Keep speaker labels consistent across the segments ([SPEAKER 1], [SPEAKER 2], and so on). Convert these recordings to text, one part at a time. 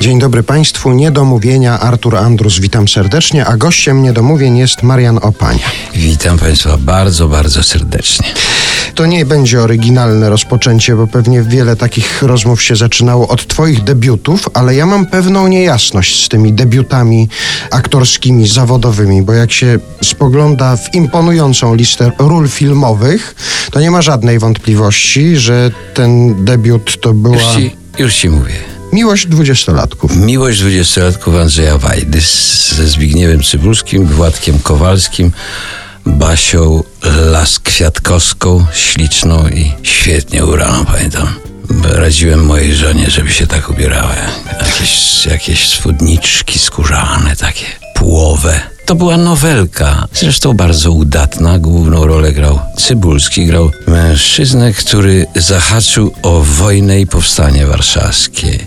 [SPEAKER 1] Dzień dobry Państwu. Niedomówienia Artur Andrus, witam serdecznie, a gościem niedomówień jest Marian Opania.
[SPEAKER 2] Witam Państwa bardzo, bardzo serdecznie.
[SPEAKER 1] To nie będzie oryginalne rozpoczęcie, bo pewnie wiele takich rozmów się zaczynało od Twoich debiutów, ale ja mam pewną niejasność z tymi debiutami aktorskimi, zawodowymi, bo jak się spogląda w imponującą listę ról filmowych, to nie ma żadnej wątpliwości, że ten debiut to była.
[SPEAKER 2] Już ci, już ci mówię.
[SPEAKER 1] Miłość dwudziestolatków.
[SPEAKER 2] Miłość dwudziestolatków Andrzeja Wajdy ze Zbigniewem Cybulskim, Władkiem Kowalskim, Basią Las-Kwiatkowską, śliczną i świetnie ubraną, pamiętam. Radziłem mojej żonie, żeby się tak ubierała. Jakieś, jakieś spódniczki skórzane, takie płowe. To była nowelka, zresztą bardzo udatna. Główną rolę grał Cybulski, grał mężczyznę, który zahaczył o wojnę i powstanie warszawskie.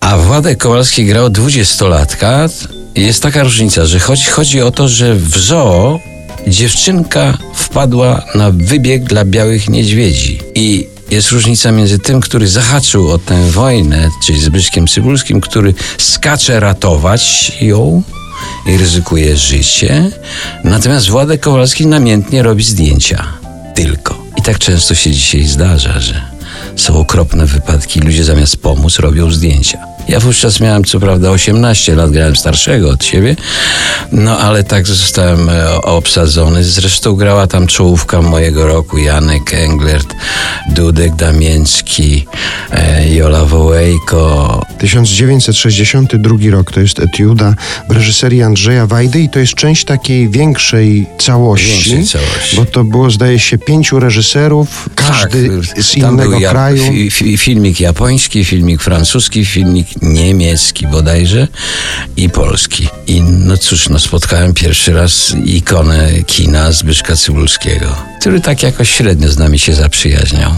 [SPEAKER 2] A Władek Kowalski grał dwudziestolatka. Jest taka różnica, że chodzi, chodzi o to, że w zoo dziewczynka wpadła na wybieg dla białych niedźwiedzi. I jest różnica między tym, który zahaczył o tę wojnę, czyli Zbyszkiem Cybulskim, który skacze ratować ją i ryzykuje życie, natomiast Władek Kowalski namiętnie robi zdjęcia. Tylko. I tak często się dzisiaj zdarza, że są okropne wypadki, ludzie zamiast pomóc robią zdjęcia. Ja wówczas miałem co prawda 18 lat, grałem starszego od siebie, no ale tak zostałem e, obsadzony. Zresztą grała tam czołówka mojego roku, Janek Englert, Dudek Damięcki, e, Jola Wołejko,
[SPEAKER 1] 1962 rok to jest etiuda w reżyserii Andrzeja Wajdy i to jest część takiej większej całości.
[SPEAKER 2] Większej całości.
[SPEAKER 1] Bo to było, zdaje się, pięciu reżyserów, każdy
[SPEAKER 2] Tak,
[SPEAKER 1] z innego kraju.
[SPEAKER 2] fi- filmik japoński, filmik francuski, filmik niemiecki bodajże i polski. I no cóż, no spotkałem pierwszy raz ikonę kina Zbyszka Cybulskiego, który tak jakoś średnio z nami się zaprzyjaźniał.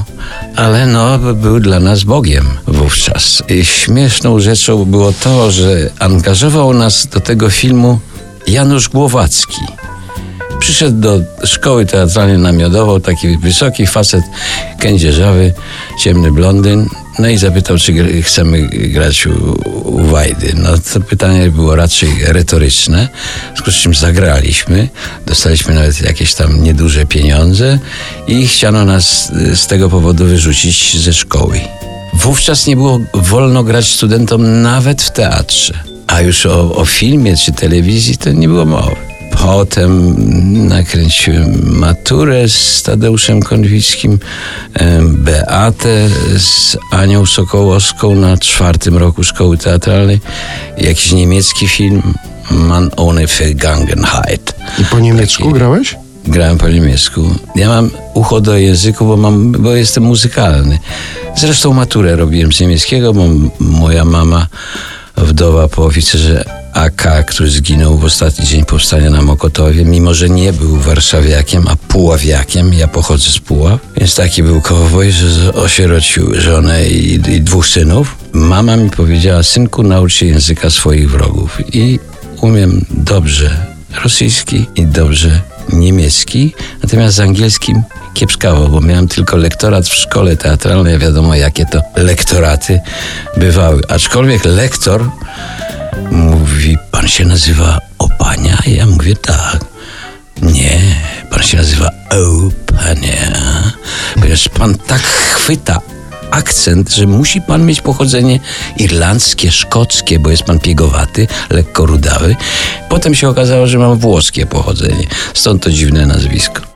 [SPEAKER 2] Ale no, był dla nas Bogiem wówczas. I śmieszną rzeczą było to, że angażował nas do tego filmu Janusz Głowacki. Przyszedł do szkoły teatralnej na Miodową, taki wysoki facet, kędzierzawy, ciemny blondyn, no i zapytał, czy chcemy grać u, u Wajdy. No to pytanie było raczej retoryczne, w związku z czym zagraliśmy, dostaliśmy nawet jakieś tam nieduże pieniądze i chciano nas z tego powodu wyrzucić ze szkoły. Wówczas nie było wolno grać studentom nawet w teatrze, a już o, o filmie czy telewizji to nie było mowy. Potem nakręciłem maturę z Tadeuszem Konwickim, Beatę z Anią Sokołowską na czwartym roku szkoły teatralnej, jakiś niemiecki film Man ohne Vergangenheit.
[SPEAKER 1] I po niemiecku
[SPEAKER 2] Taki-
[SPEAKER 1] grałeś?
[SPEAKER 2] Grałem po niemiecku. Ja mam ucho do języku, bo, mam, bo jestem muzykalny. Zresztą maturę robiłem z niemieckiego, bo moja mama, wdowa po oficerze AK, który zginął w ostatni dzień powstania na Mokotowie, mimo że nie był warszawiakiem, a puławiakiem, ja pochodzę z Puław, więc taki był kowboj, że osierocił żonę i, i dwóch synów. Mama mi powiedziała, synku, naucz się języka swoich wrogów. I umiem dobrze rosyjski i dobrze niemiecki, natomiast z angielskim kiepskało, bo miałem tylko lektorat w szkole teatralnej, wiadomo jakie to lektoraty bywały. Aczkolwiek lektor pan się nazywa Opania? Ja mówię tak. Nie, pan się nazywa Opania, ponieważ pan tak chwyta akcent, że musi pan mieć pochodzenie irlandzkie, szkockie, bo jest pan piegowaty, lekko rudawy. Potem się okazało, że mam włoskie pochodzenie. Stąd to dziwne nazwisko.